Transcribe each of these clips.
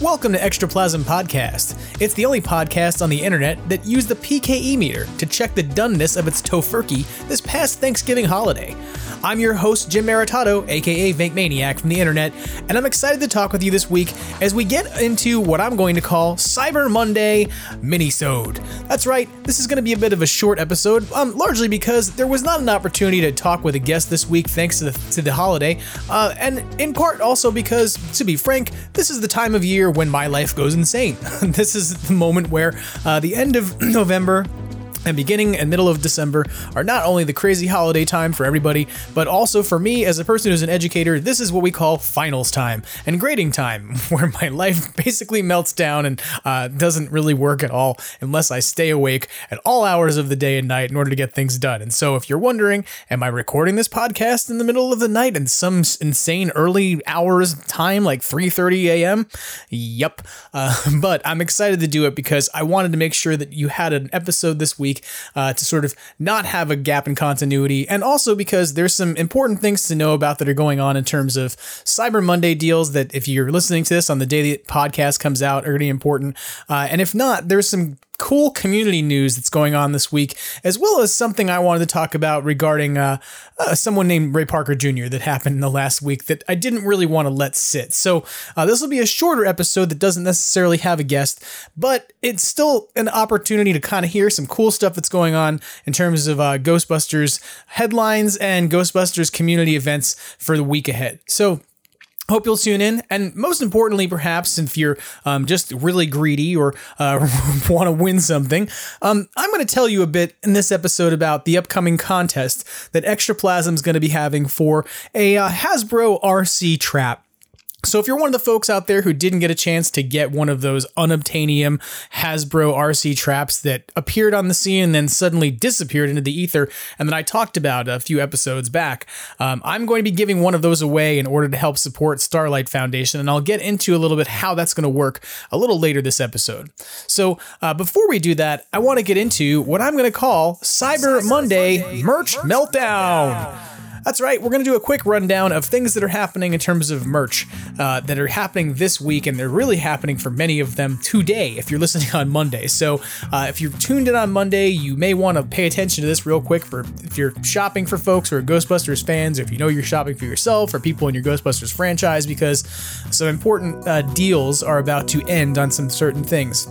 Welcome to Extraplasm Podcast. It's the only podcast on the internet that used the PKE meter to check the doneness of its tofurkey this past Thanksgiving holiday. I'm your host, Jim Maritato, aka Vank Maniac from the internet, and I'm excited to talk with you this week as we get into what I'm going to call Cyber Monday Minisode. That's right, this is going to be a bit of a short episode, um, largely because there was not an opportunity to talk with a guest this week thanks to the, to the holiday, uh, and in part also because, to be frank, this is the time of year when my life goes insane. this is the moment where uh, the end of November and beginning and middle of December are not only the crazy holiday time for everybody, but also for me as a person who's an educator, this is what we call finals time and grading time, where my life basically melts down and uh, doesn't really work at all unless I stay awake at all hours of the day and night in order to get things done. And so, if you're wondering, am I recording this podcast in the middle of the night in some insane early hours time, like 3:30 a.m.? Yep. Uh, but I'm excited to do it because I wanted to make sure that you had an episode this week week uh, to sort of not have a gap in continuity, and also because there's some important things to know about that are going on in terms of Cyber Monday deals. That if you're listening to this on the day the podcast comes out, are going to be important. Uh, and if not, there's some cool community news that's going on this week, as well as something I wanted to talk about regarding uh, uh, someone named Ray Parker Jr. that happened in the last week that I didn't really want to let sit. So uh, this will be a shorter episode that doesn't necessarily have a guest, but it's still an opportunity to kind of hear some cool stuff that's going on in terms of uh, Ghostbusters headlines and Ghostbusters community events for the week ahead. So Hope you'll tune in. And most importantly, perhaps, if you're um, just really greedy or uh, want to win something, um, I'm going to tell you a bit in this episode about the upcoming contest that Extraplasm is going to be having for a uh, Hasbro RC trap. So if you're one of the folks out there who didn't get a chance to get one of those unobtainium Hasbro RC traps that appeared on the scene and then suddenly disappeared into the ether, and that I talked about a few episodes back, um, I'm going to be giving one of those away in order to help support Starlight Foundation, and I'll get into a little bit how that's going to work a little later this episode. So uh, before we do that, I want to get into what I'm going to call Cyber, Cyber Monday, Monday Merch, Merch Meltdown. Meltdown. That's right. We're going to do a quick rundown of things that are happening in terms of merch uh, that are happening this week, and they're really happening for many of them today if you're listening on Monday. So uh, if you're tuned in on Monday, you may want to pay attention to this real quick for if you're shopping for folks who are Ghostbusters fans, or if you know you're shopping for yourself or people in your Ghostbusters franchise, because some important uh, deals are about to end on some certain things.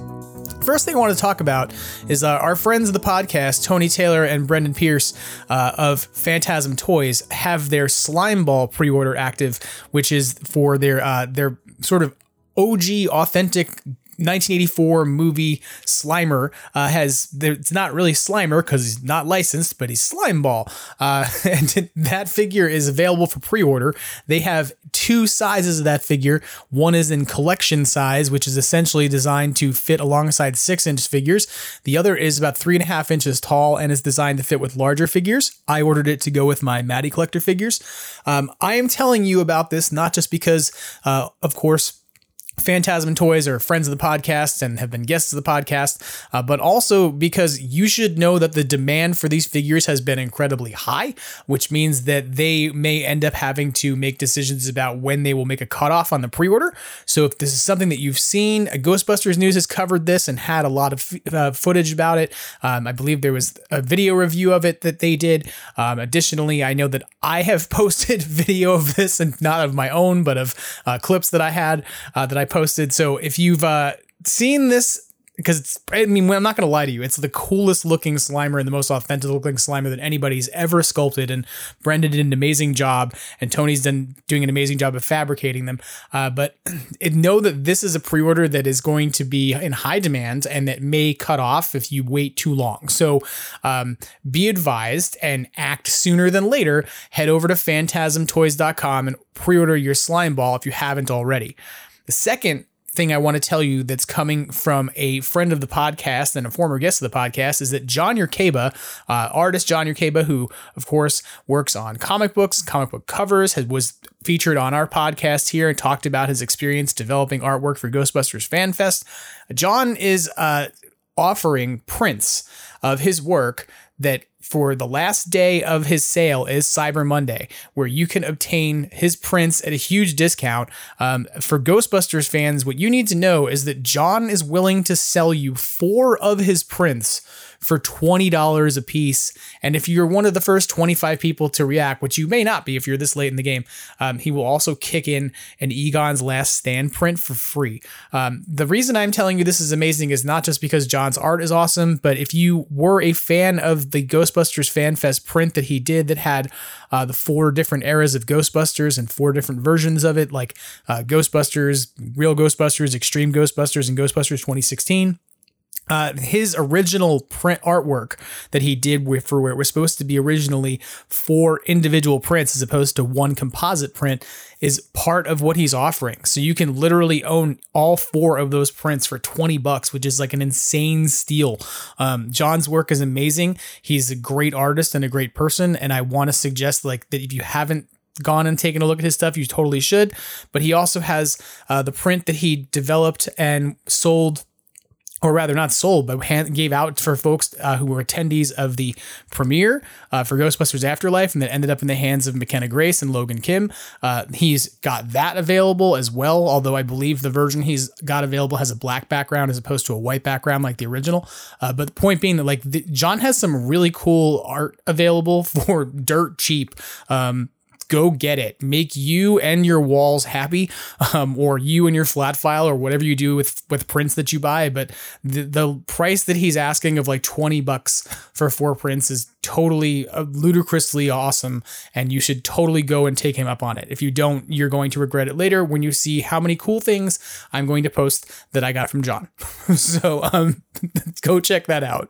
First thing I want to talk about is uh, our friends of the podcast, Tony Taylor and Brendan Pearce uh, of Phantasm Toys, have their Slime Ball pre-order active, which is for their uh, their sort of OG authentic 1984 movie Slimer uh, has it's not really Slimer because he's not licensed, but he's Slimeball, uh, and that figure is available for pre-order. They have two sizes of that figure. One is in collection size, which is essentially designed to fit alongside six-inch figures. The other is about three and a half inches tall and is designed to fit with larger figures. I ordered it to go with my Matty collector figures. Um, I am telling you about this not just because, uh, of course Phantasm Toys are friends of the podcast and have been guests of the podcast, uh, but also because you should know that the demand for these figures has been incredibly high, which means that they may end up having to make decisions about when they will make a cutoff on the pre order. So, if this is something that you've seen, Ghostbusters News has covered this and had a lot of uh, footage about it. Um, I believe there was a video review of it that they did. Um, additionally, I know that I have posted video of this and not of my own, but of uh, clips that I had uh, that I posted. So if you've uh, seen this because it's I mean I'm not gonna lie to you it's the coolest looking Slimer and the most authentic looking Slimer that anybody's ever sculpted and Brendan did an amazing job and Tony's done doing an amazing job of fabricating them. Uh, but know that this is a pre-order that is going to be in high demand and that may cut off if you wait too long. So um, be advised and act sooner than later. Head over to phantasmtoys.com and pre-order your slime ball if you haven't already the second thing I want to tell you that's coming from a friend of the podcast and a former guest of the podcast is that John Yerkeba, uh, artist John Yerkeba, who of course works on comic books, comic book covers, has, was featured on our podcast here and talked about his experience developing artwork for Ghostbusters Fan Fest. John is uh, offering prints of his work that for the last day of his sale is Cyber Monday, where you can obtain his prints at a huge discount. Um, for Ghostbusters fans, what you need to know is that John is willing to sell you four of his prints for $20 a piece. And if you're one of the first 25 people to react, which you may not be if you're this late in the game, um, he will also kick in an Egon's Last Stand print for free. Um, the reason I'm telling you this is amazing is not just because John's art is awesome, but if you were a fan of the Ghostbusters Fan Fest print that he did that had uh, the four different eras of Ghostbusters and four different versions of it, like uh, Ghostbusters, Real Ghostbusters, Extreme Ghostbusters, and Ghostbusters 2016 uh, his original print artwork that he did with for where it was supposed to be originally four individual prints as opposed to one composite print is part of what he's offering. So you can literally own all four of those prints for 20 bucks, which is like an insane steal. Um, John's work is amazing. He's a great artist and a great person. And I want to suggest like that if you haven't gone and taken a look at his stuff, you totally should. But he also has uh, the print that he developed and sold or rather not sold, but gave out for folks uh, who were attendees of the premiere uh, for Ghostbusters Afterlife, and that ended up in the hands of McKenna Grace and Logan Kim. Uh, he's got that available as well, although I believe the version he's got available has a black background as opposed to a white background like the original. Uh, but the point being that like the, John has some really cool art available for dirt cheap. Um, go get it. Make you and your walls happy, um, or you and your flat file, or whatever you do with with prints that you buy. But the the price that he's asking of like twenty bucks for four prints is totally uh, ludicrously awesome, and you should totally go and take him up on it. If you don't, you're going to regret it later when you see how many cool things I'm going to post that I got from John. so um, go check that out.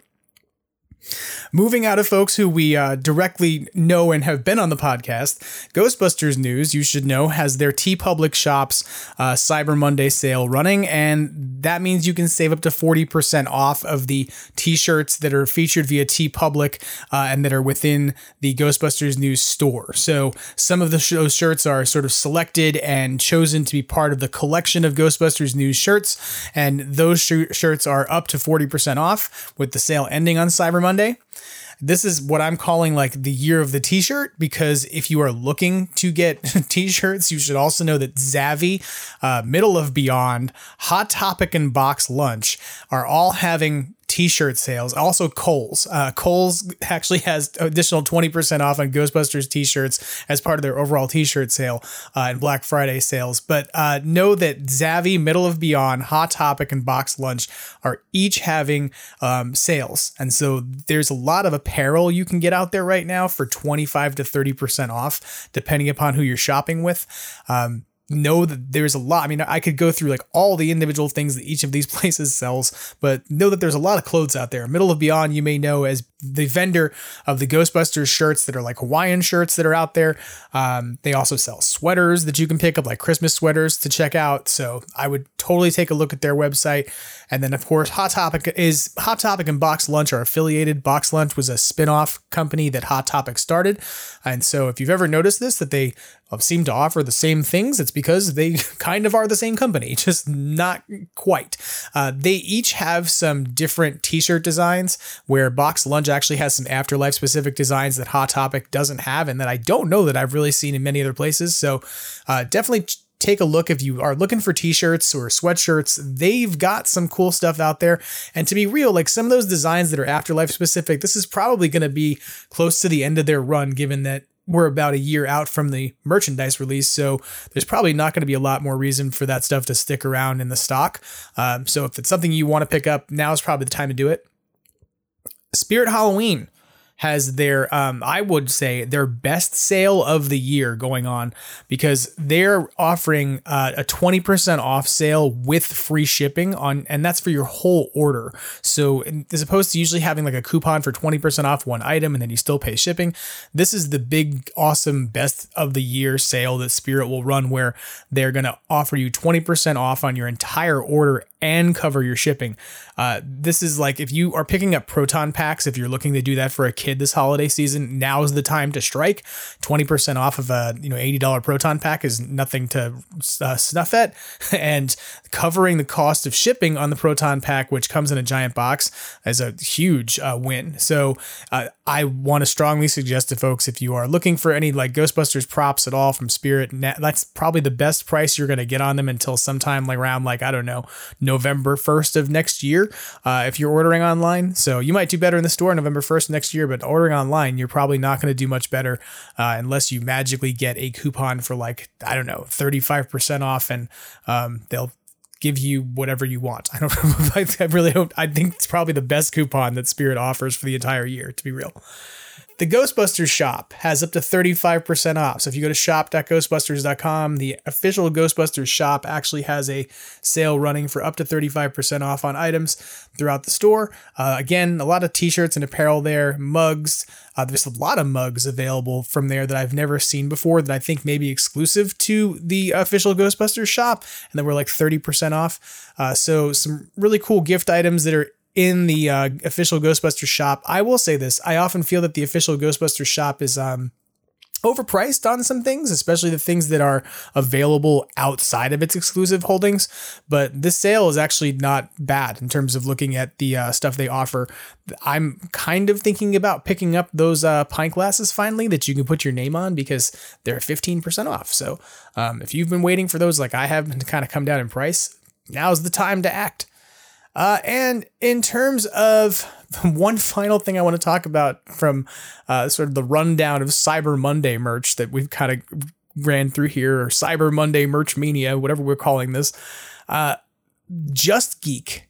Moving out of folks who we uh, directly know and have been on the podcast, Ghostbusters News, you should know, has their TeePublic Shops uh, Cyber Monday sale running, and that means you can save up to 40% off of the t shirts that are featured via TeePublic uh, and that are within the Ghostbusters News store. So some of the those shirts are sort of selected and chosen to be part of the collection of Ghostbusters News shirts, and those sh- shirts are up to 40% off with the sale ending on Cyber Monday. This is what I'm calling like the year of the t-shirt because if you are looking to get t-shirts, you should also know that Zavvi, uh, Middle of Beyond, Hot Topic, and Box Lunch are all having t-shirt sales. Also Kohl's. Uh, Kohl's actually has additional 20% off on Ghostbusters t-shirts as part of their overall t-shirt sale uh, and Black Friday sales. But uh, know that Zavvi, Middle of Beyond, Hot Topic, and Box Lunch are each having um, sales. And so there's a lot of apparel you can get out there right now for 25 to 30% off, depending upon who you're shopping with. Um, know that there's a lot. I mean, I could go through like all the individual things that each of these places sells, but know that there's a lot of clothes out there. Middle of Beyond, you may know as the vendor of the Ghostbusters shirts that are like Hawaiian shirts that are out there. Um, they also sell sweaters that you can pick up, like Christmas sweaters to check out. So I would totally take a look at their website. And then, of course, Hot Topic is Hot Topic and Box Lunch are affiliated. Box Lunch was a spin off company that Hot Topic started. And so, if you've ever noticed this, that they seem to offer the same things, it's because they kind of are the same company, just not quite. Uh, they each have some different t shirt designs where Box Lunch actually has some afterlife specific designs that Hot Topic doesn't have and that I don't know that I've really seen in many other places. So, uh, definitely take a look if you are looking for t-shirts or sweatshirts they've got some cool stuff out there and to be real like some of those designs that are afterlife specific this is probably going to be close to the end of their run given that we're about a year out from the merchandise release, so there's probably not going to be a lot more reason for that stuff to stick around in the stock. Um, so if it's something you want to pick up, now is probably the time to do it. Spirit Halloween has their um, I would say their best sale of the year going on because they're offering uh, a 20% off sale with free shipping on and that's for your whole order. So as opposed to usually having like a coupon for 20% off one item and then you still pay shipping, this is the big awesome best of the year sale that Spirit will run where they're going to offer you 20% off on your entire order and cover your shipping. Uh, this is like if you are picking up proton packs, if you're looking to do that for a kid this holiday season, now is the time to strike. 20% off of a you know $80 proton pack is nothing to uh, snuff at, and covering the cost of shipping on the proton pack, which comes in a giant box, is a huge uh, win. So uh, I want to strongly suggest to folks if you are looking for any like Ghostbusters props at all from Spirit, that's probably the best price you're going to get on them until sometime around like I don't know November 1st of next year uh, if you're ordering online. So you might do better in the store November 1st next year, but ordering online, you're probably not going to do much better uh, unless you magically get a coupon for like, I don't know, 35% off and um, they'll give you whatever you want. I don't I really don't I think it's probably the best coupon that Spirit offers for the entire year to be real. The Ghostbusters shop has up to 35% off. So if you go to shop.ghostbusters.com, the official Ghostbusters shop actually has a sale running for up to 35% off on items throughout the store. Uh, again, a lot of t shirts and apparel there, mugs. Uh, there's a lot of mugs available from there that I've never seen before that I think may be exclusive to the official Ghostbusters shop and that were like 30% off. Uh, so some really cool gift items that are in the uh, official Ghostbusters shop. I will say this: I often feel that the official Ghostbusters shop is um, overpriced on some things, especially the things that are available outside of its exclusive holdings. But this sale is actually not bad in terms of looking at the uh, stuff they offer. I'm kind of thinking about picking up those uh, pint glasses finally that you can put your name on because they're 15% off. So um, if you've been waiting for those like I have to kind of come down in price, now's the time to act. Uh, and in terms of one final thing I want to talk about from uh, sort of the rundown of Cyber Monday merch that we've kind of ran through here, or Cyber Monday merch mania, whatever we're calling this, uh, Just Geek.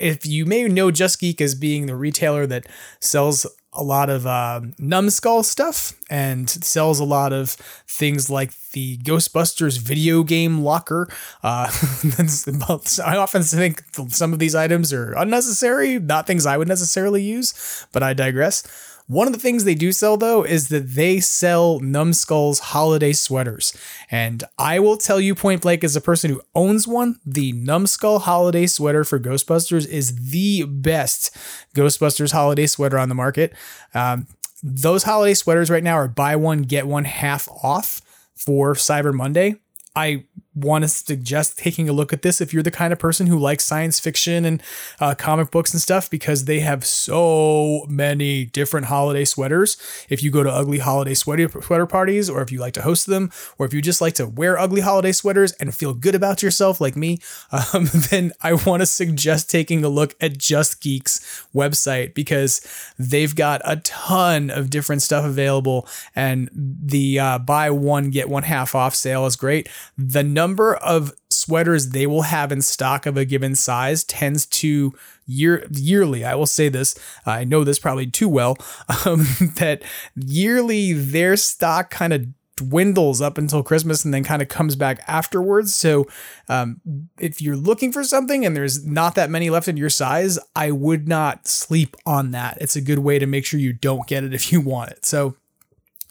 If you may know Just Geek as being the retailer that sells a lot of uh, numbskull stuff and sells a lot of things like the Ghostbusters video game locker. Uh, I often think some of these items are unnecessary, not things I would necessarily use, but I digress. One of the things they do sell though is that they sell Numbskull's holiday sweaters. And I will tell you point blank as a person who owns one, the Numbskull holiday sweater for Ghostbusters is the best Ghostbusters holiday sweater on the market. Um, those holiday sweaters right now are buy one, get one half off for Cyber Monday. I want to suggest taking a look at this if you're the kind of person who likes science fiction and uh, comic books and stuff because they have so many different holiday sweaters. If you go to ugly holiday sweater sweater parties, or if you like to host them, or if you just like to wear ugly holiday sweaters and feel good about yourself like me, um, then I want to suggest taking a look at Just Geeks website because they've got a ton of different stuff available, and the uh, buy one get one half off sale is great the number of sweaters they will have in stock of a given size tends to year yearly i will say this i know this probably too well um, that yearly their stock kind of dwindles up until Christmas and then kind of comes back afterwards. So, um, if you're looking for something and there's not that many left in your size, I would not sleep on that. It's a good way to make sure you don't get it if you want it. So,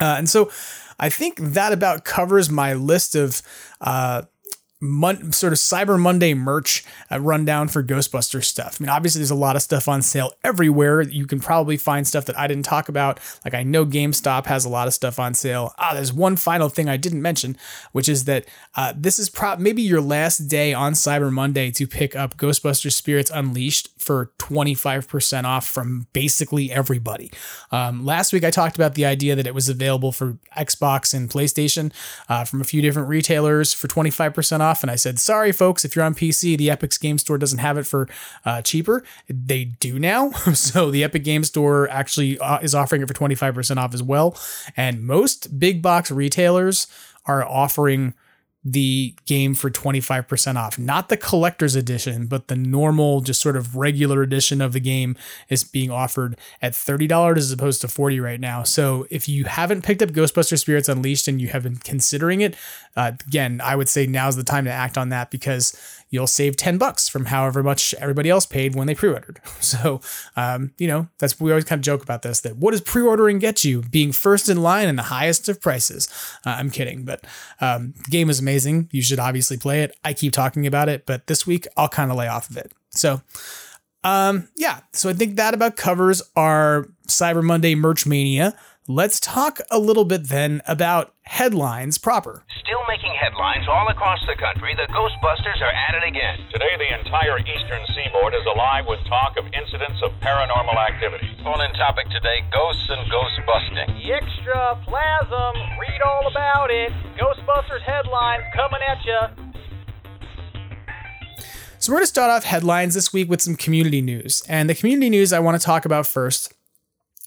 uh, and so I think that about covers my list of uh, mon- sort of Cyber Monday merch uh, rundown for Ghostbuster stuff. I mean, obviously, there's a lot of stuff on sale everywhere. You can probably find stuff that I didn't talk about. Like, I know GameStop has a lot of stuff on sale. Ah, there's one final thing I didn't mention, which is that uh, this is pro- maybe your last day on Cyber Monday to pick up Ghostbuster Spirits Unleashed for 25% off from basically everybody. Um, last week, I talked about the idea that it was available for Xbox and PlayStation uh, from a few different retailers for 25% off off. And I said, sorry, folks, if you're on PC, the Epic's Game Store doesn't have it for uh, cheaper. They do now. so the Epic Game Store actually uh, is offering it for 25% off as well. And most big box retailers are offering the game for 25% off. Not the collector's edition, but the normal, just sort of regular edition of the game is being offered at $30 as opposed to 40 right now. So if you haven't picked up Ghostbuster Spirits Unleashed and you have been considering it, uh, again, I would say now's the time to act on that because you'll save 10 bucks from however much everybody else paid when they pre-ordered. So, um, you know, that's, we always kind of joke about this, that what does pre-ordering get you? Being first in line and the highest of prices. Uh, I'm kidding, but um, the game is amazing. You should obviously play it. I keep talking about it, but this week I'll kind of lay off of it. So, um, yeah, so I think that about covers our Cyber Monday merch mania. Let's talk a little bit then about headlines proper. Still making headlines all across the country, the Ghostbusters are at it again. Today, the entire eastern seaboard is alive with talk of incidents of paranormal activity. Phone in topic today ghosts and ghost busting. The Extraplasm, read all about it. Ghostbusters headlines coming at you. So, we're going to start off headlines this week with some community news. And the community news I want to talk about first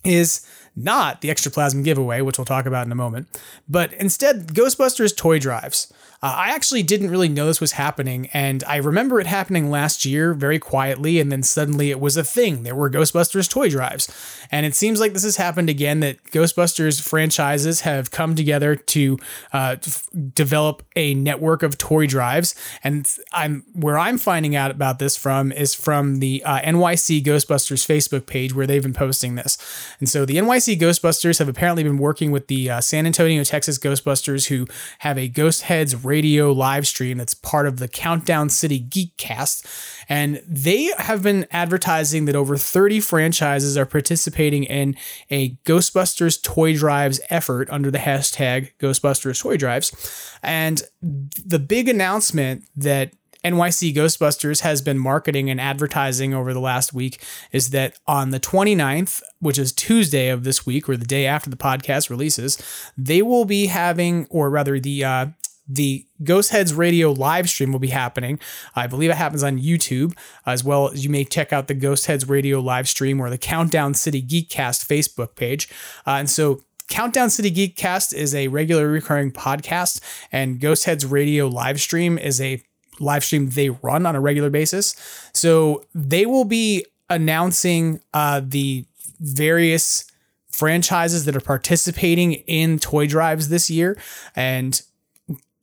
is not the Extraplasm giveaway, which we'll talk about in a moment, but instead Ghostbusters toy drives. Uh, I actually didn't really know this was happening, and I remember it happening last year very quietly, and then suddenly it was a thing. There were Ghostbusters toy drives. And it seems like this has happened again that Ghostbusters franchises have come together to uh, f- develop a network of toy drives. And I'm where I'm finding out about this from is from the uh, NYC Ghostbusters Facebook page where they've been posting this. And so the NYC Ghostbusters have apparently been working with the uh, San Antonio, Texas Ghostbusters who have a Ghost Heads radio live stream that's part of the Countdown City Geekcast. And they have been advertising that over 30 franchises are participating in a Ghostbusters Toy Drives effort under the hashtag Ghostbusters Toy Drives. And the big announcement that NYC Ghostbusters has been marketing and advertising over the last week is that on the 29th, which is Tuesday of this week, or the day after the podcast releases, they will be having, or rather, the uh, the Ghost Heads Radio live stream will be happening. I believe it happens on YouTube, as well as you may check out the Ghost Heads Radio live stream or the Countdown City Geekcast Facebook page. Uh, and so Countdown City Geekcast is a regular recurring podcast, and Ghost Heads Radio live stream is a live stream they run on a regular basis. So they will be announcing uh, the various franchises that are participating in toy drives this year and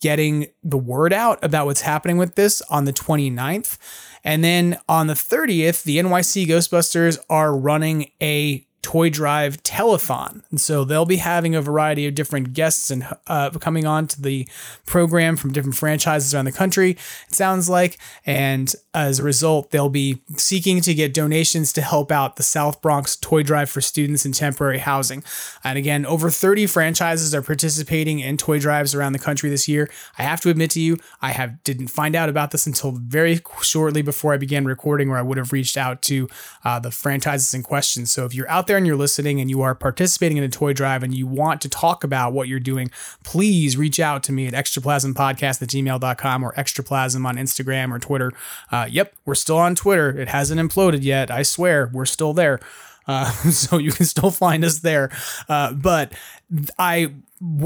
getting the word out about what's happening with this on the 29th. And then on the 30th, the NYC Ghostbusters are running a toy drive telethon. And so they'll be having a variety of different guests and uh, coming on to the program from different franchises around the country, it sounds like. And as a result, they'll be seeking to get donations to help out the South Bronx toy drive for students in temporary housing. And again, over 30 franchises are participating in toy drives around the country this year. I have to admit to you, I have didn't find out about this until very shortly before I began recording, where I would have reached out to uh, the franchises in question. So if you're out there and you're listening and you are participating in a toy drive and you want to talk about what you're doing, please reach out to me at extraplasmpodcast at gmail.com or extraplasm on Instagram or Twitter. Uh, yep, we're still on Twitter. It hasn't imploded yet. I swear, we're still there. Uh, so you can still find us there. Uh, but I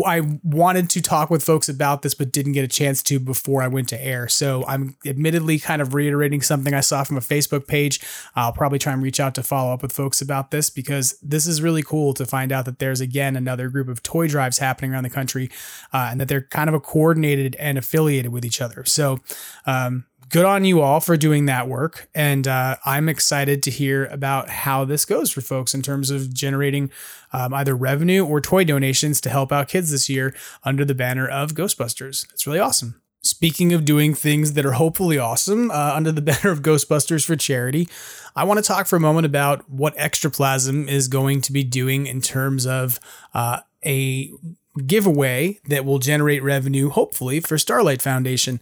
I wanted to talk with folks about this, but didn't get a chance to before I went to air. So I'm admittedly kind of reiterating something I saw from a Facebook page. I'll probably try and reach out to follow up with folks about this because this is really cool to find out that there's again another group of toy drives happening around the country, uh, and that they're kind of coordinated and affiliated with each other. So um, good on you all for doing that work. And uh, I'm excited to hear about how this goes for folks in terms of generating um, either revenue or toy donations to help out kids this year under the banner of Ghostbusters. It's really awesome. Speaking of doing things that are hopefully awesome uh, under the banner of Ghostbusters for charity, I want to talk for a moment about what Extraplasm is going to be doing in terms of uh, a giveaway that will generate revenue, hopefully, for Starlight Foundation.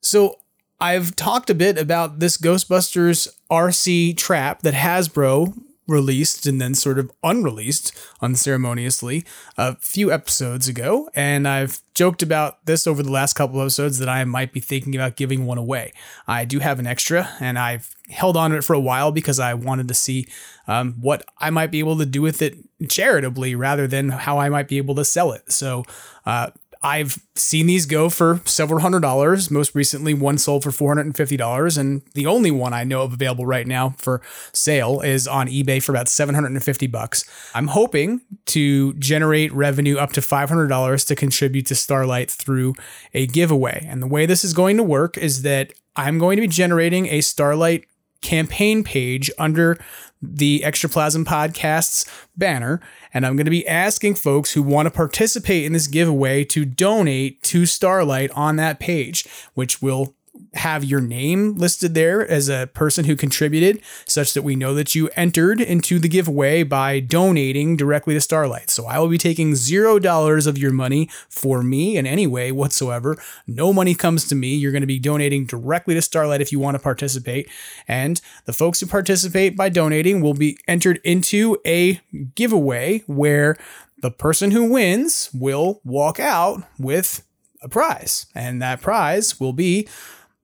So, I've talked a bit about this Ghostbusters RC trap that Hasbro released and then sort of unreleased unceremoniously a few episodes ago. And I've joked about this over the last couple episodes that I might be thinking about giving one away. I do have an extra and I've held on to it for a while because I wanted to see um, what I might be able to do with it charitably rather than how I might be able to sell it. So, uh, I've seen these go for several hundred dollars. Most recently, one sold for $450. And the only one I know of available right now for sale is on eBay for about 750 bucks. I'm hoping to generate revenue up to $500 to contribute to Starlight through a giveaway. And the way this is going to work is that I'm going to be generating a Starlight campaign page under the Extraplasm Podcasts banner. And I'm going to be asking folks who want to participate in this giveaway to donate to Starlight on that page, which will have your name listed there as a person who contributed, such that we know that you entered into the giveaway by donating directly to Starlight. So I will be taking zero dollars of your money for me in any way whatsoever. No money comes to me. You're going to be donating directly to Starlight if you want to participate. And the folks who participate by donating will be entered into a giveaway where the person who wins will walk out with a prize. And that prize will be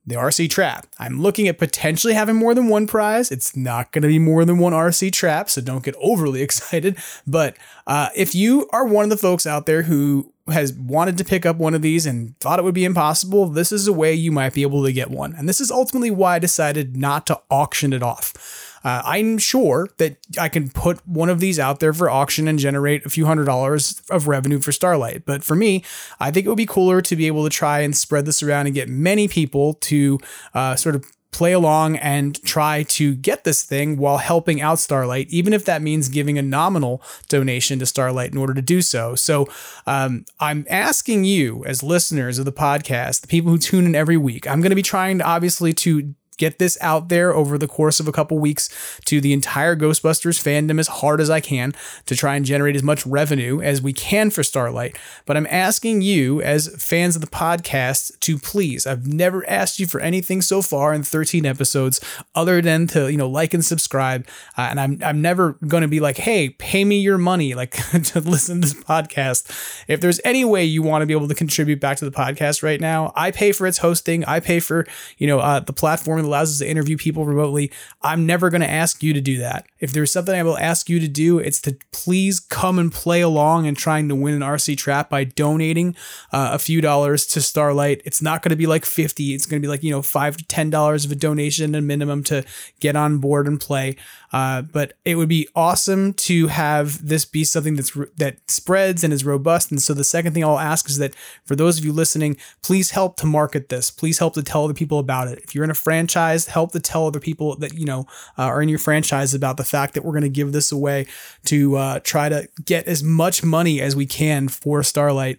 the RC trap. I'm looking at potentially having more than one prize. It's not going to be more than one RC trap, so don't get overly excited. But uh, if you are one of the folks out there who has wanted to pick up one of these and thought it would be impossible, this is a way you might be able to get one. And this is ultimately why I decided not to auction it off. Uh, I'm sure that I can put one of these out there for auction and generate a few hundred dollars of revenue for Starlight. But for me, I think it would be cooler to be able to try and spread this around and get many people to uh, sort of play along and try to get this thing while helping out Starlight, even if that means giving a nominal donation to Starlight in order to do so. So um, I'm asking you, as listeners of the podcast, the people who tune in every week, I'm going to be trying to obviously to get this out there over the course of a couple weeks to the entire Ghostbusters fandom as hard as I can to try and generate as much revenue as we can for Starlight. But I'm asking you, as fans of the podcast, to please, I've never asked you for anything so far in 13 episodes other than to, you know, like and subscribe. Uh, and I'm, I'm never going to be like, hey, pay me your money, like to listen to this podcast. If there's any way you want to be able to contribute back to the podcast right now, I pay for its hosting. I pay for, you know, uh, the platform that allows us to interview people remotely. I'm never going to ask you to do that. If there's something I will ask you to do, it's to please come and play along and trying to win an RC trap by donating uh, a few dollars to Starlight. It's not going to be like 50. It's going to be like, you know, five to $10 of a donation and minimum to get on board and play. Uh, but it would be awesome to have this be something that's that spreads and is robust. And so the second thing I'll ask is that for those of you listening, please help to market this. Please help to tell other people about it. If you're in a franchise, help to tell other people that you know uh, are in your franchise about the fact that we're going to give this away to uh, try to get as much money as we can for Starlight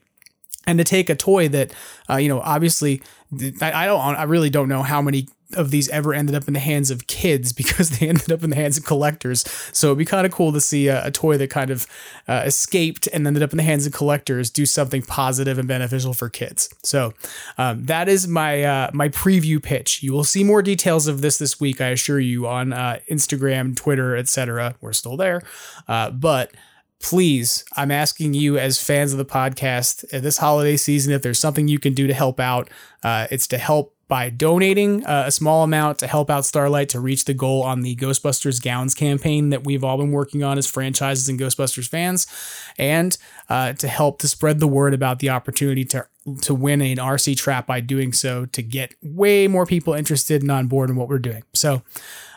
and to take a toy that uh, you know obviously I, I, don't i really don't know how many of these ever ended up in the hands of kids because they ended up in the hands of collectors. So it'd be kind of cool to see a, a toy that kind of uh, escaped and ended up in the hands of collectors do something positive and beneficial for kids. So um, that is my uh, my preview pitch. You will see more details of this this week, I assure you, on uh, Instagram, Twitter, etc. We're still there, uh, but please, I'm asking you as fans of the podcast this holiday season, if there's something you can do to help out, uh, it's to help by donating uh, a small amount to help out Starlight to reach the goal on the Ghostbusters Gowns campaign that we've all been working on as franchises and Ghostbusters fans, and uh, to help to spread the word about the opportunity to to win an RC trap by doing so to get way more people interested and on board in what we're doing. So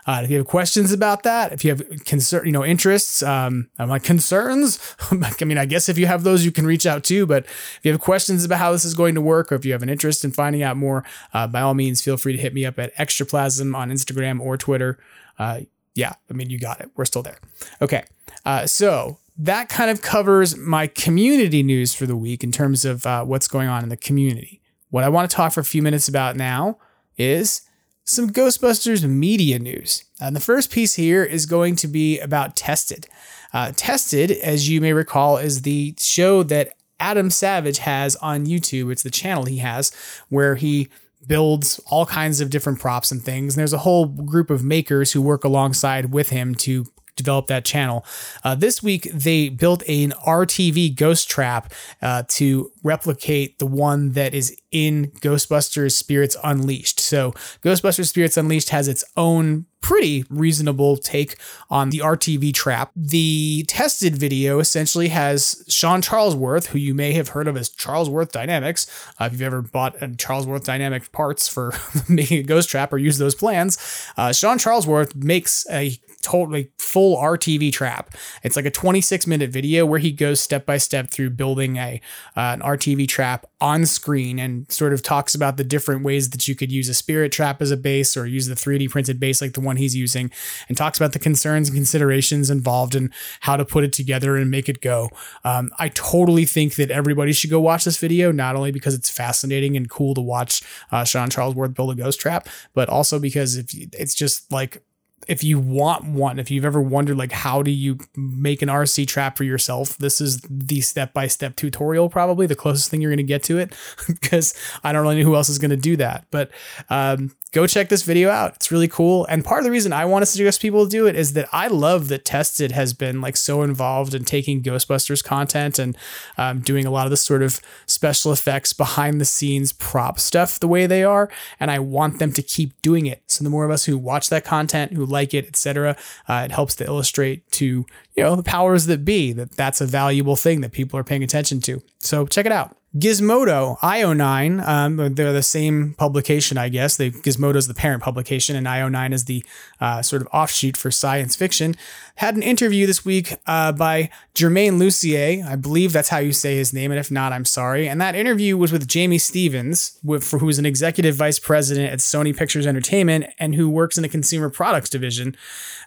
uh, if you have questions about that, if you have concern, you know, interests, um, like concerns. I mean, I guess if you have those, you can reach out too. But if you have questions about how this is going to work, or if you have an interest in finding out more, uh, by all means, feel free to hit me up at Extraplasm on Instagram or Twitter. Uh, yeah, I mean, you got it. We're still there. Okay. Uh, so that kind of covers my community news for the week in terms of uh, what's going on in the community. What I want to talk for a few minutes about now is some Ghostbusters media news. And the first piece here is going to be about Tested. Uh, Tested, as you may recall, is the show that Adam Savage has on YouTube. It's the channel he has where he builds all kinds of different props and things. And there's a whole group of makers who work alongside with him to developed that channel. Uh, this week, they built an RTV ghost trap uh, to replicate the one that is in Ghostbusters Spirits Unleashed. So, Ghostbusters Spirits Unleashed has its own pretty reasonable take on the RTV trap. The tested video essentially has Sean Charlesworth, who you may have heard of as Charlesworth Dynamics. Uh, if you've ever bought a Charlesworth Dynamic parts for making a ghost trap or use those plans, uh, Sean Charlesworth makes a totally full RTV trap. It's like a 26 minute video where he goes step by step through building a uh, an RTV trap on screen and sort of talks about the different ways that you could use a spirit trap as a base or use the 3D printed base like the one he's using and talks about the concerns and considerations involved and how to put it together and make it go. Um, I totally think that everybody should go watch this video, not only because it's fascinating and cool to watch uh, Sean Charlesworth build a ghost trap, but also because if it's just like if you want one, if you've ever wondered like how do you make an RC trap for yourself, this is the step-by-step tutorial probably the closest thing you're going to get to it because I don't really know who else is going to do that. But um, go check this video out. It's really cool. And part of the reason I want to suggest people do it is that I love that Tested has been like so involved in taking Ghostbusters content and um, doing a lot of the sort of special effects behind the scenes prop stuff the way they are. And I want them to keep doing it. So the more of us who watch that content, who like it, etc., uh, it helps to illustrate to you know the powers that be that that's a valuable thing that people are paying attention to. So check it out. Gizmodo, IO9, um, they're the same publication, I guess. They, Gizmodo is the parent publication, and IO9 is the uh, sort of offshoot for science fiction. Had an interview this week uh, by Germain Lussier. I believe that's how you say his name, and if not, I'm sorry. And that interview was with Jamie Stevens, with, who's an executive vice president at Sony Pictures Entertainment and who works in the consumer products division.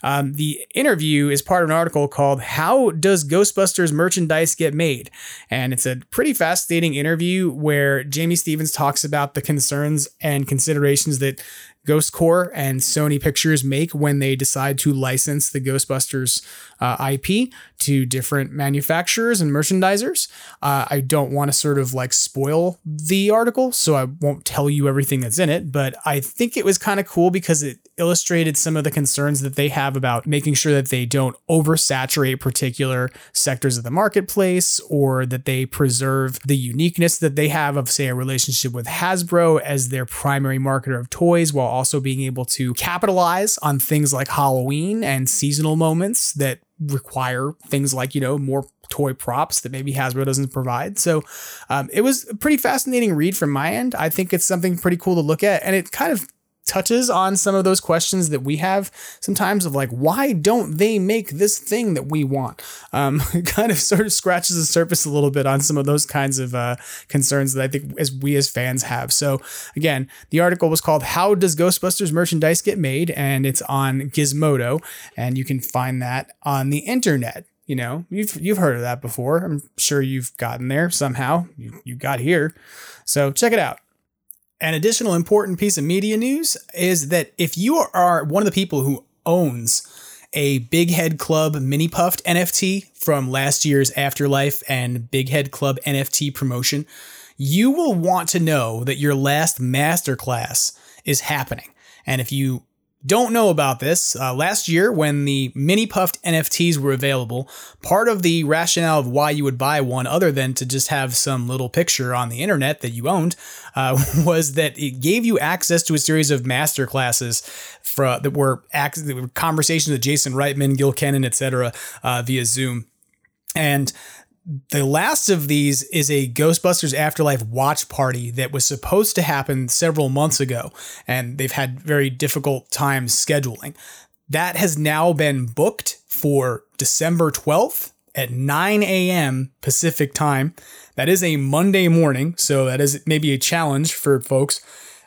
Um, the interview is part of an article called How Does Ghostbusters Merchandise Get Made? And it's a pretty fascinating interview where Jamie Stevens talks about the concerns and considerations that Ghost Corps and Sony Pictures make when they decide to license the Ghostbusters uh, IP to different manufacturers and merchandisers. Uh, I don't want to sort of like spoil the article, so I won't tell you everything that's in it, but I think it was kind of cool because it illustrated some of the concerns that they have about making sure that they don't oversaturate particular sectors of the marketplace or that they preserve the uniqueness that they have of, say, a relationship with Hasbro as their primary marketer of toys while also being able to capitalize on things like Halloween and seasonal moments that require things like, you know, more toy props that maybe Hasbro doesn't provide. So um, it was a pretty fascinating read from my end. I think it's something pretty cool to look at. And it kind of touches on some of those questions that we have sometimes of like why don't they make this thing that we want? Um kind of sort of scratches the surface a little bit on some of those kinds of uh, concerns that i think as we as fans have. So again the article was called how does ghostbusters merchandise get made? And it's on gizmodo and you can find that on the internet. You know you've you've heard of that before. I'm sure you've gotten there somehow. You, you got here. So check it out an additional important piece of media news is that if you are one of the people who owns a Big Head Club Mini Puft NFT from last year's Afterlife and Big Head Club NFT promotion, you will want to know that your last masterclass is happening. And if you don't know about this, uh, last year when the Mini Puft NFTs were available, part of the rationale of why you would buy one, other than to just have some little picture on the internet that you owned, uh, was that it gave you access to a series of master classes for, that, were that were conversations with Jason Reitman, Gil Kenan, etc., uh, via Zoom. And the last of these is a Ghostbusters Afterlife watch party that was supposed to happen several months ago, and they've had very difficult times scheduling. That has now been booked for December 12th at 9 a.m. Pacific time. That is a Monday morning, so that is maybe a challenge for folks.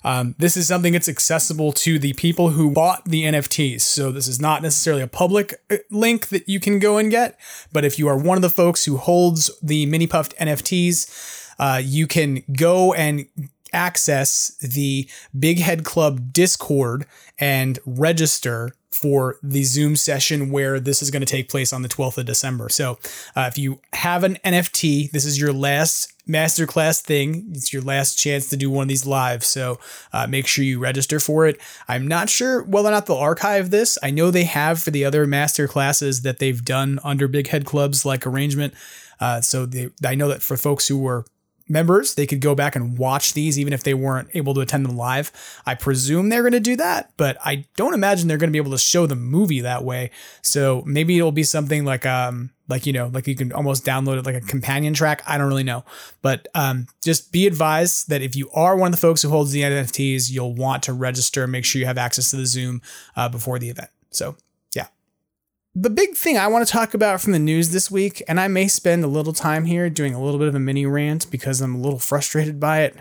Um, this is something that's accessible to the people who bought the NFTs. So this is not necessarily a public uh, link that you can go and get, but if you are one of the folks who holds the Mini Puft NFTs, uh, you can go and access the Big Head Club Discord and register for the Zoom session where this is going to take place on the 12th of December. So, uh, if you have an NFT, this is your last masterclass thing. It's your last chance to do one of these live, so uh, make sure you register for it. I'm not sure whether or not they'll archive this. I know they have for the other master classes that they've done under Big Head Clubs like arrangement. Uh, so they, I know that for folks who were members, they could go back and watch these even if they weren't able to attend them live. I presume they're going to do that, but I don't imagine they're going to be able to show the movie that way. So maybe it'll be something like um like you know like you can almost download it like a companion track. I don't really know, but um just be advised that if you are one of the folks who holds the NFTs, you'll want to register. Make sure you have access to the Zoom uh, before the event. So the big thing I want to talk about from the news this week, and I may spend a little time here doing a little bit of a mini rant because I'm a little frustrated by it,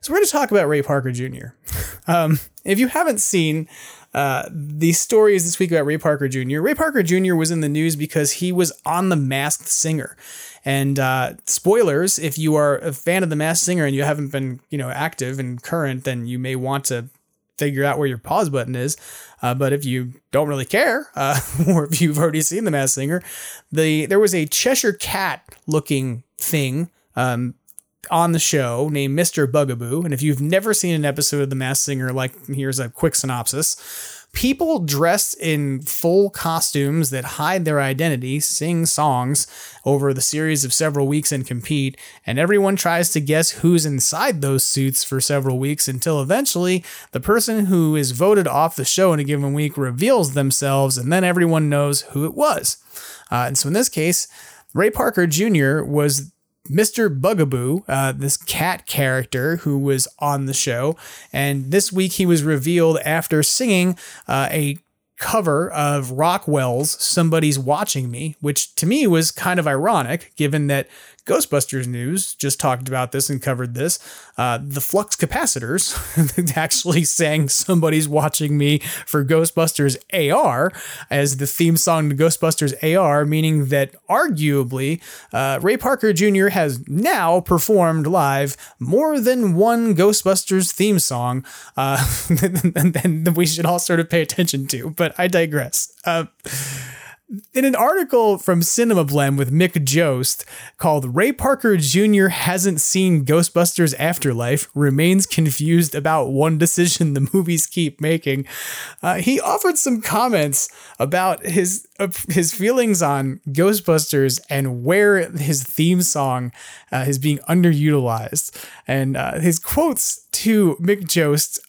is we're going to talk about Ray Parker Jr. um, if you haven't seen uh, the stories this week about Ray Parker Jr., Ray Parker Jr. was in the news because he was on The Masked Singer. And uh, spoilers, if you are a fan of The Masked Singer and you haven't been, you know, active and current, then you may want to figure out where your pause button is. Uh, but if you don't really care, uh, or if you've already seen The Masked Singer, the there was a Cheshire Cat looking thing um, on the show named Mr. Bugaboo. And if you've never seen an episode of The Masked Singer, like here's a quick synopsis people dressed in full costumes that hide their identity sing songs over the series of several weeks and compete, and everyone tries to guess who's inside those suits for several weeks until eventually the person who is voted off the show in a given week reveals themselves, and then everyone knows who it was. Uh, and so in this case, Ray Parker Jr. was Mr. Bugaboo, uh, this cat character who was on the show. And this week he was revealed after singing uh, a cover of Rockwell's Somebody's Watching Me, which to me was kind of ironic given that Ghostbusters News just talked about this and covered this. Uh, the Flux Capacitors actually sang Somebody's Watching Me for Ghostbusters AR as the theme song to Ghostbusters AR, meaning that arguably uh, Ray Parker Jr. has now performed live more than one Ghostbusters theme song uh, and we should all sort of pay attention to. But I digress. Uh, in an article from Cinema Blend with Mick Joest called Ray Parker Jr. hasn't seen Ghostbusters Afterlife, remains confused about one decision the movies keep making, uh, he offered some comments about his uh, his feelings on Ghostbusters and where his theme song uh, is being underutilized. And uh, his quotes to Mick Joest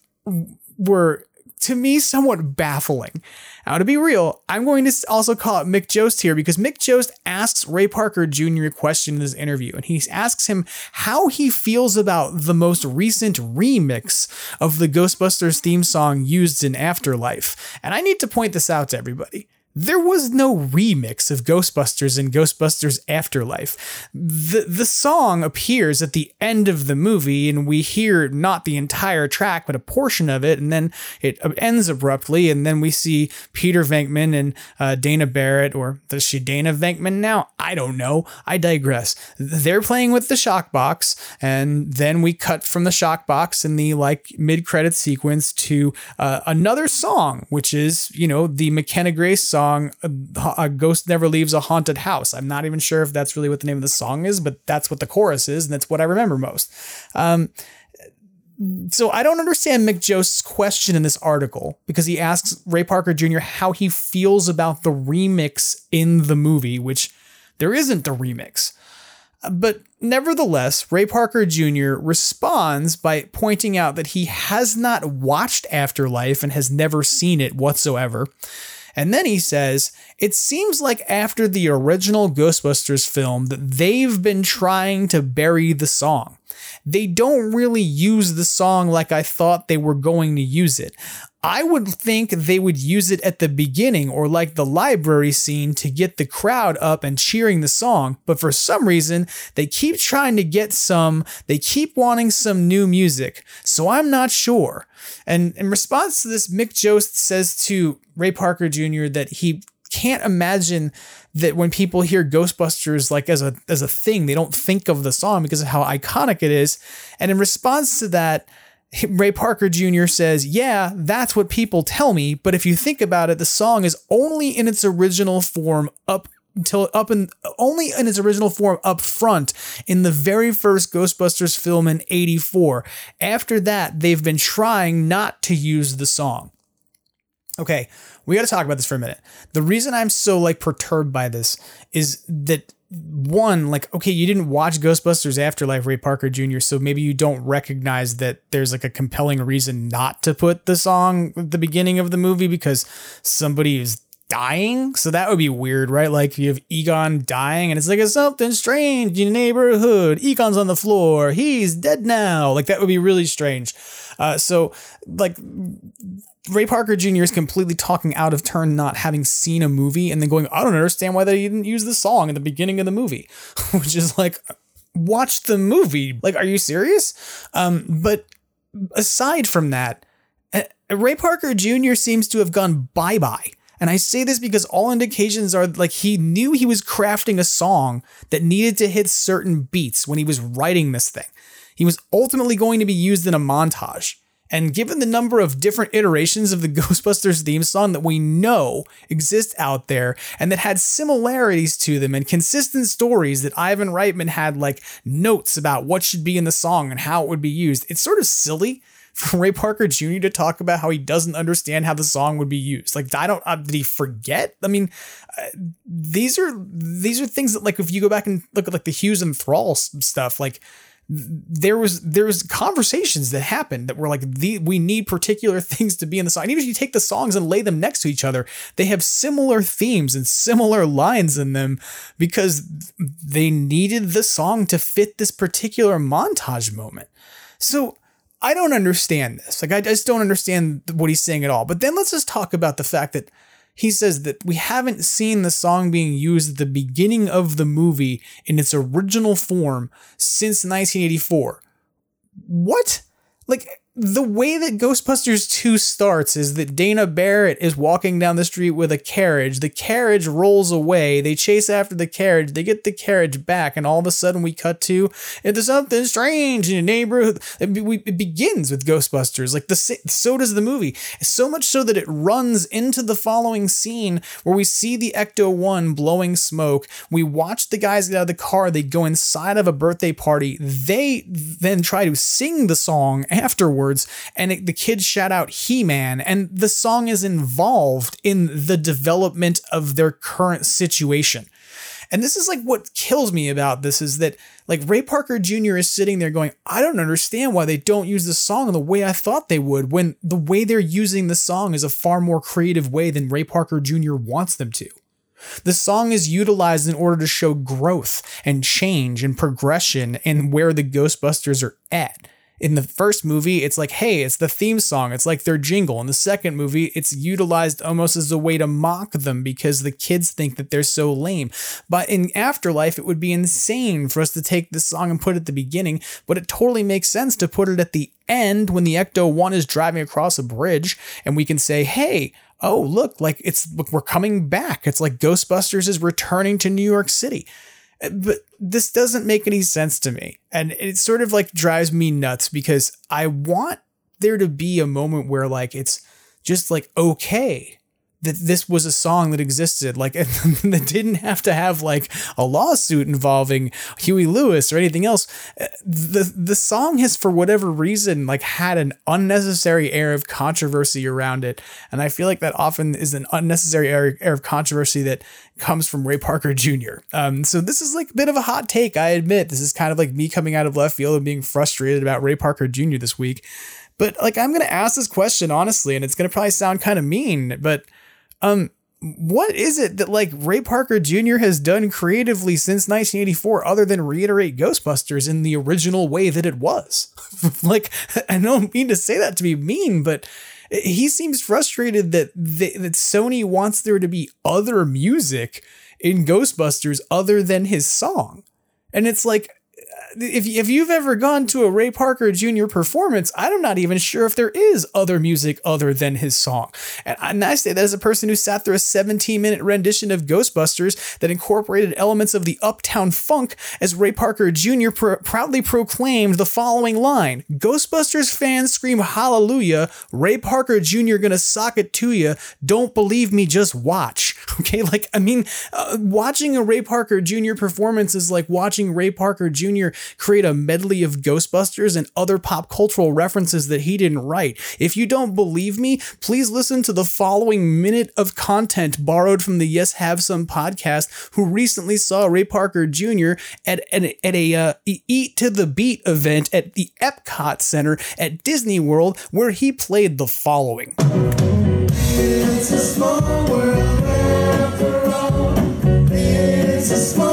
were, to me, somewhat baffling. Now, to be real, I'm going to also call it Mick Joest here because Mick Joest asks Ray Parker Jr. a question in this interview, and he asks him how he feels about the most recent remix of the Ghostbusters theme song used in Afterlife. And I need to point this out to everybody. There was no remix of Ghostbusters and Ghostbusters Afterlife. The, the song appears at the end of the movie, and we hear not the entire track, but a portion of it, and then it ends abruptly, and then we see Peter Venkman and uh, Dana Barrett, or does she Dana Venkman now? I don't know. I digress. They're playing with the shock box, and then we cut from the shock box in the like mid credit sequence to uh, another song, which is, you know, the McKenna Grace song song a ghost never leaves a haunted house i'm not even sure if that's really what the name of the song is but that's what the chorus is and that's what i remember most um, so I don't understand Mick Joest's question in this article because he asks Ray Parker Jr. how he feels about the remix in the movie, which there isn't the remix. But nevertheless, Ray Parker Jr. responds by pointing out that he has not watched Afterlife and has never seen it whatsoever. And then he says, It seems like after the original Ghostbusters film that they've been trying to bury the song. They don't really use the song like I thought they were going to use it. I would think they would use it at the beginning or like the library scene to get the crowd up and cheering the song, but for some reason, they keep trying to get some, they keep wanting some new music, so I'm not sure. And in response to this, Mick Joest says to Ray Parker Jr. that he can't imagine that when people hear Ghostbusters like as a as a thing, they don't think of the song because of how iconic it is. And in response to that, Ray Parker Jr. says, Yeah, that's what people tell me, but if you think about it, the song is only in its original form up until up in only in its original form up front in the very first Ghostbusters film in 84. After that, they've been trying not to use the song. Okay, we got to talk about this for a minute. The reason I'm so like perturbed by this is that one, like, okay, you didn't watch Ghostbusters Afterlife, Ray Parker Jr., so maybe you don't recognize that there's like a compelling reason not to put the song at the beginning of the movie because somebody is dying. So that would be weird, right? Like you have Egon dying and it's like, it's something strange in the neighborhood. Egon's on the floor. He's dead now. Like that would be really strange. Uh, so like Ray Parker Jr. is completely talking out of turn, not having seen a movie, and then going, I don't understand why they didn't use the song at the beginning of the movie, which is like, watch the movie. Like, are you serious? Um, but aside from that, uh, Ray Parker Jr. seems to have gone bye bye. And I say this because all indications are like he knew he was crafting a song that needed to hit certain beats when he was writing this thing. He was ultimately going to be used in a montage. And given the number of different iterations of the Ghostbusters theme song that we know exist out there and that had similarities to them and consistent stories that Ivan Reitman had like notes about what should be in the song and how it would be used, it's sort of silly for Ray Parker Jr. to talk about how he doesn't understand how the song would be used. Like, I don't, uh, did he forget? I mean, uh, these are, these are things that like, if you go back and look at like the Hughes and Thrall stuff, like, there was there was conversations that happened that were like the we need particular things to be in the song. And even if you take the songs and lay them next to each other, they have similar themes and similar lines in them because they needed the song to fit this particular montage moment. So I don't understand this. Like I just don't understand what he's saying at all. But then let's just talk about the fact that he says that we haven't seen the song being used at the beginning of the movie in its original form since 1984. What? Like, the way that Ghostbusters 2 starts is that Dana Barrett is walking down the street with a carriage. The carriage rolls away. They chase after the carriage. They get the carriage back, and all of a sudden we cut to there's something strange in the neighborhood. It, begins with Ghostbusters. Like the so does the movie. So much so that it runs into the following scene where we see the Ecto One blowing smoke. We watch the guys get out of the car. They go inside of a birthday party. They then try to sing the song afterwards afterwards, and it, the kids shout out He Man, and the song is involved in the development of their current situation. And this is like what kills me about this is that like Ray Parker Jr. is sitting there going, I don't understand why they don't use the song the way I thought they would when the way they're using the song is a far more creative way than Ray Parker Jr. wants them to. The song is utilized in order to show growth and change and progression and where the Ghostbusters are at in the first movie, it's like, hey, it's the theme song. It's like their jingle. In the second movie, it's utilized almost as a way to mock them because the kids think that they're so lame. But in Afterlife, it would be insane for us to take this song and put it at the beginning, but it totally makes sense to put it at the end when the Ecto 1 is driving across a bridge and we can say, hey, oh, look, like it's, we're coming back. It's like Ghostbusters is returning to New York City Uh, but this doesn't make any sense to me. And it sort of like drives me nuts because I want there to be a moment where like it's just like okay that this was a song that existed, like that didn't have to have like a lawsuit involving Huey Lewis or anything else. Uh, the the song has, for whatever reason, like had an unnecessary air of controversy around it, and I feel like that often is an unnecessary air, air of controversy that comes from Ray Parker Jr. Um, so this is like a bit of a hot take, I admit. This is kind of like me coming out of left field and being frustrated about Ray Parker Jr. this week. But like I'm gonna ask this question honestly, and it's gonna probably sound kind of mean, but um, what is it that like Ray Parker Jr. has done creatively since 1984 other than reiterate Ghostbusters in the original way that it was? like, I don't mean to say that to be mean, but he seems frustrated that they, that Sony wants there to be other music in Ghostbusters other than his song. And it's like if if you've ever gone to a Ray Parker Jr. performance, I'm not even sure if there is other music other than his song. And, and I say that as a person who sat through a 17 minute rendition of Ghostbusters that incorporated elements of the Uptown Funk as Ray Parker Jr. Pr- proudly proclaimed the following line: "Ghostbusters fans scream hallelujah! Ray Parker Jr. gonna sock it to you. Don't believe me, just watch." Okay, like I mean, uh, watching a Ray Parker Jr. performance is like watching Ray Parker Jr. create a medley of Ghostbusters and other pop cultural references that he didn't write. If you don't believe me, please listen to the following minute of content borrowed from the Yes Have Some podcast, who recently saw Ray Parker Jr. at, at, at a uh, Eat to the Beat event at the Epcot Center at Disney World, where he played the following. It's a small world after all. It's a small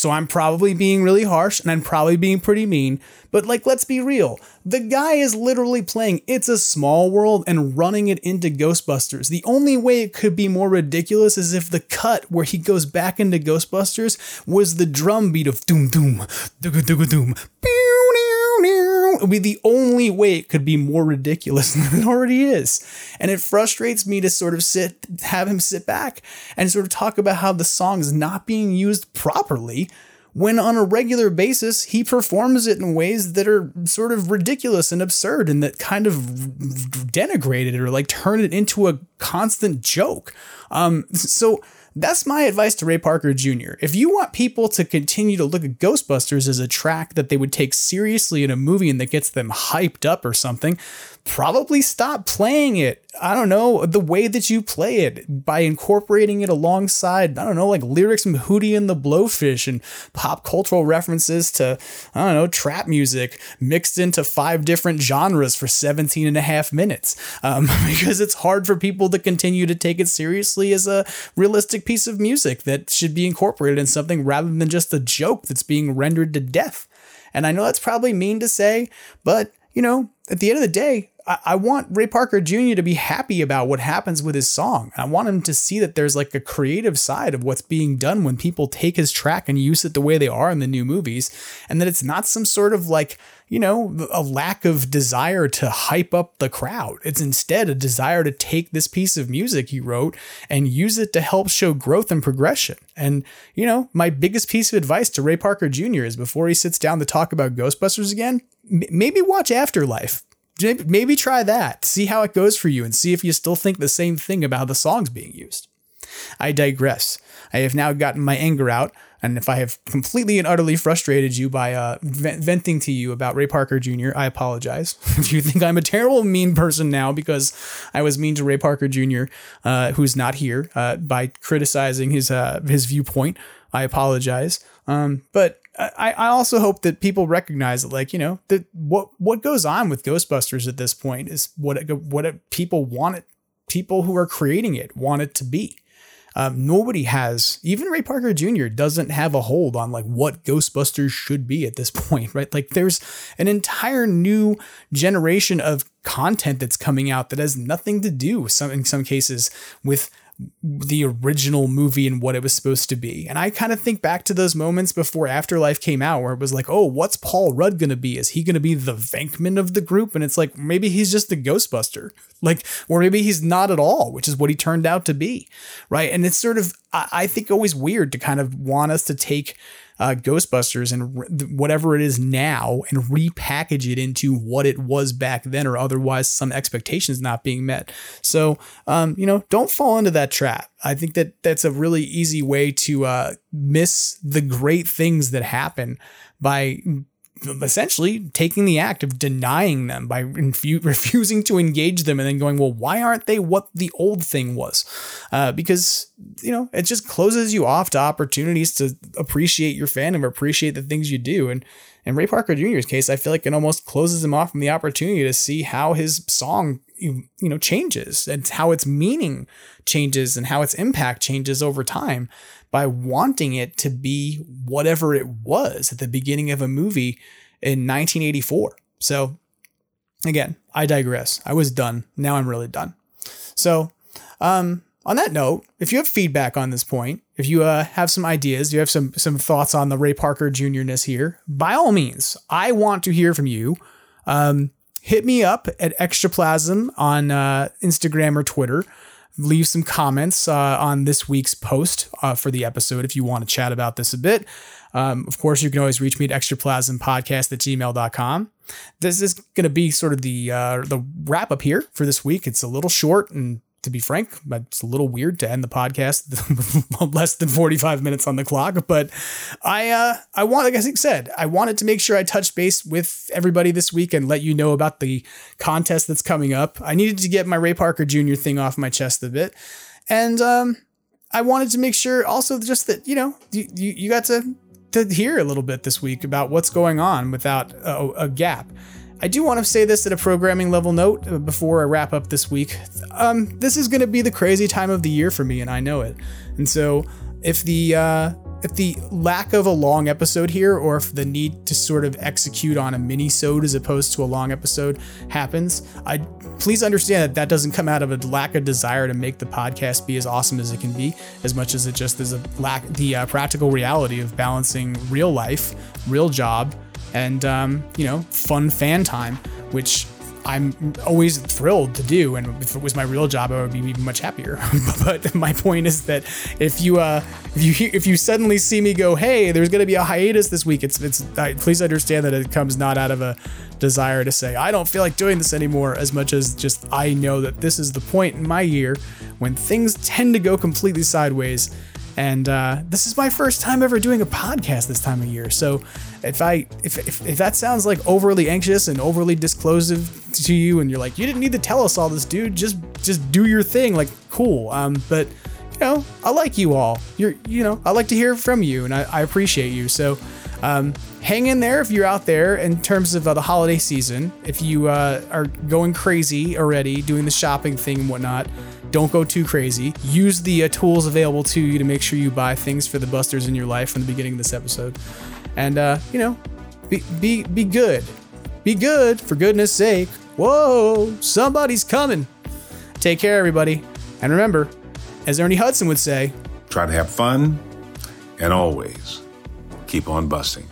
so I'm probably being really harsh and I'm probably being pretty mean, but like, let's be real. The guy is literally playing It's a Small World and running it into Ghostbusters. The only way it could be more ridiculous is if the cut where he goes back into Ghostbusters was the drum beat of doom doom, doom, meow. It would be the only way it could be more ridiculous than it already is. And it frustrates me to sort of sit, have him sit back and sort of talk about how the song is not being used properly when on a regular basis he performs it in ways that are sort of ridiculous and absurd and that kind of denigrate it or like turn it into a constant joke. Um, so that's my advice to Ray Parker Jr. If you want people to continue to look at Ghostbusters as a track that they would take seriously in a movie and that gets them hyped up or something, probably stop playing it. I don't know, the way that you play it by incorporating it alongside, I don't know, like lyrics from Hootie and the Blowfish and pop cultural references to, I don't know, trap music mixed into five different genres for 17 and a half minutes. Um, because it's hard for people to continue to take it seriously as a realistic piece of music that should be incorporated in something rather than just a joke that's being rendered to death. And I know that's probably mean to say, but you know, at the end of the day, I, want Ray Parker Jr. to be happy about what happens with his song. I want him to see that there's like a creative side of what's being done when people take his track and use it the way they are in the new movies, and that it's not some sort of like, you know, a lack of desire to hype up the crowd. It's instead a desire to take this piece of music he wrote and use it to help show growth and progression. And, you know, my biggest piece of advice to Ray Parker Jr. is before he sits down to talk about Ghostbusters again, maybe watch Afterlife. Maybe try that, see how it goes for you, and see if you still think the same thing about the songs being used. I digress. I have now gotten my anger out, and if I have completely and utterly frustrated you by uh, venting to you about Ray Parker Jr., I apologize. if you think I'm a terrible, mean person now because I was mean to Ray Parker Jr., uh, who's not here, uh, by criticizing his uh, his viewpoint, I apologize. Um, but I, I also hope that people recognize that, like, you know, that what what goes on with Ghostbusters at this point is what it, what it, people want it, people who are creating it want it to be. Um, nobody has, even Ray Parker Jr. doesn't have a hold on like what Ghostbusters should be at this point, right? Like, there's an entire new generation of content that's coming out that has nothing to do, some in some cases, with the original movie and what it was supposed to be. And I kind of think back to those moments before Afterlife came out where it was like, oh, what's Paul Rudd going to be? Is he going to be the Venkman of the group? And it's like, maybe he's just a Ghostbuster. Like, or maybe he's not at all, which is what he turned out to be. Right. And it's sort of, I, I think always weird to kind of want us to take uh, Ghostbusters and re- whatever it is now and repackage it into what it was back then, or otherwise some expectations not being met. So, um, you know, don't fall into that trap. I think that that's a really easy way to uh, miss the great things that happen by essentially taking the act of denying them by refu- refusing to engage them and then going, well, why aren't they what the old thing was? Uh, because, you know, it just closes you off to opportunities to appreciate your fandom appreciate the things you do. And in Ray Parker Jr.'s case, I feel like it almost closes him off from the opportunity to see how his song, you know, changes and how its meaning changes and how its impact changes over time by wanting it to be whatever it was at the beginning of a movie in 1984. So, again, I digress. I was done. Now I'm really done. So, um, on that note, if you have feedback on this point, if you uh, have some ideas, you have some some thoughts on the Ray Parker Jr.ness here, by all means, I want to hear from you. Um, hit me up at Extraplasm on uh, Instagram or Twitter leave some comments uh, on this week's post uh, for the episode if you want to chat about this a bit. Um, of course, you can always reach me at extraplasmpodcast at gmail.com. This is going to be sort of the uh, the wrap up here for this week. It's a little short and to be frank, it's a little weird to end the podcast less than 45 minutes on the clock. But I, uh, I want, like I said, I wanted to make sure I touched base with everybody this week and let you know about the contest that's coming up. I needed to get my Ray Parker Jr. thing off my chest a bit. And, um, I wanted to make sure also just that, you know, you, you, you got to, to hear a little bit this week about what's going on without a, a gap. I do want to say this at a programming level note uh, before I wrap up this week. Um, this is going to be the crazy time of the year for me, and I know it. And so, if the uh, if the lack of a long episode here, or if the need to sort of execute on a mini-sode as opposed to a long episode happens, I please understand that that doesn't come out of a lack of desire to make the podcast be as awesome as it can be, as much as it just is a lack the uh, practical reality of balancing real life, real job and um, you know fun fan time, which I'm always thrilled to do. And if it was my real job, I would be even much happier. but my point is that if you uh, if you if you suddenly see me go, hey, there's going to be a hiatus this week, it's it's uh, please understand that it comes not out of a desire to say I don't feel like doing this anymore, as much as just I know that this is the point in my year when things tend to go completely sideways and uh, this is my first time ever doing a podcast this time of year. So if I if, if, if that sounds like overly anxious and overly disclosive to you, and you're like, you didn't need to tell us all this, dude. Just just do your thing. Like cool. Um, but you know, I like you all. You're you know, I like to hear from you, and I, I appreciate you. So. Um, hang in there if you're out there in terms of uh, the holiday season. If you uh, are going crazy already, doing the shopping thing and whatnot, don't go too crazy. Use the uh, tools available to you to make sure you buy things for the busters in your life from the beginning of this episode. And uh, you know, be be be good. Be good for goodness sake. Whoa, somebody's coming. Take care, everybody. And remember, as Ernie Hudson would say, try to have fun and always keep on busting.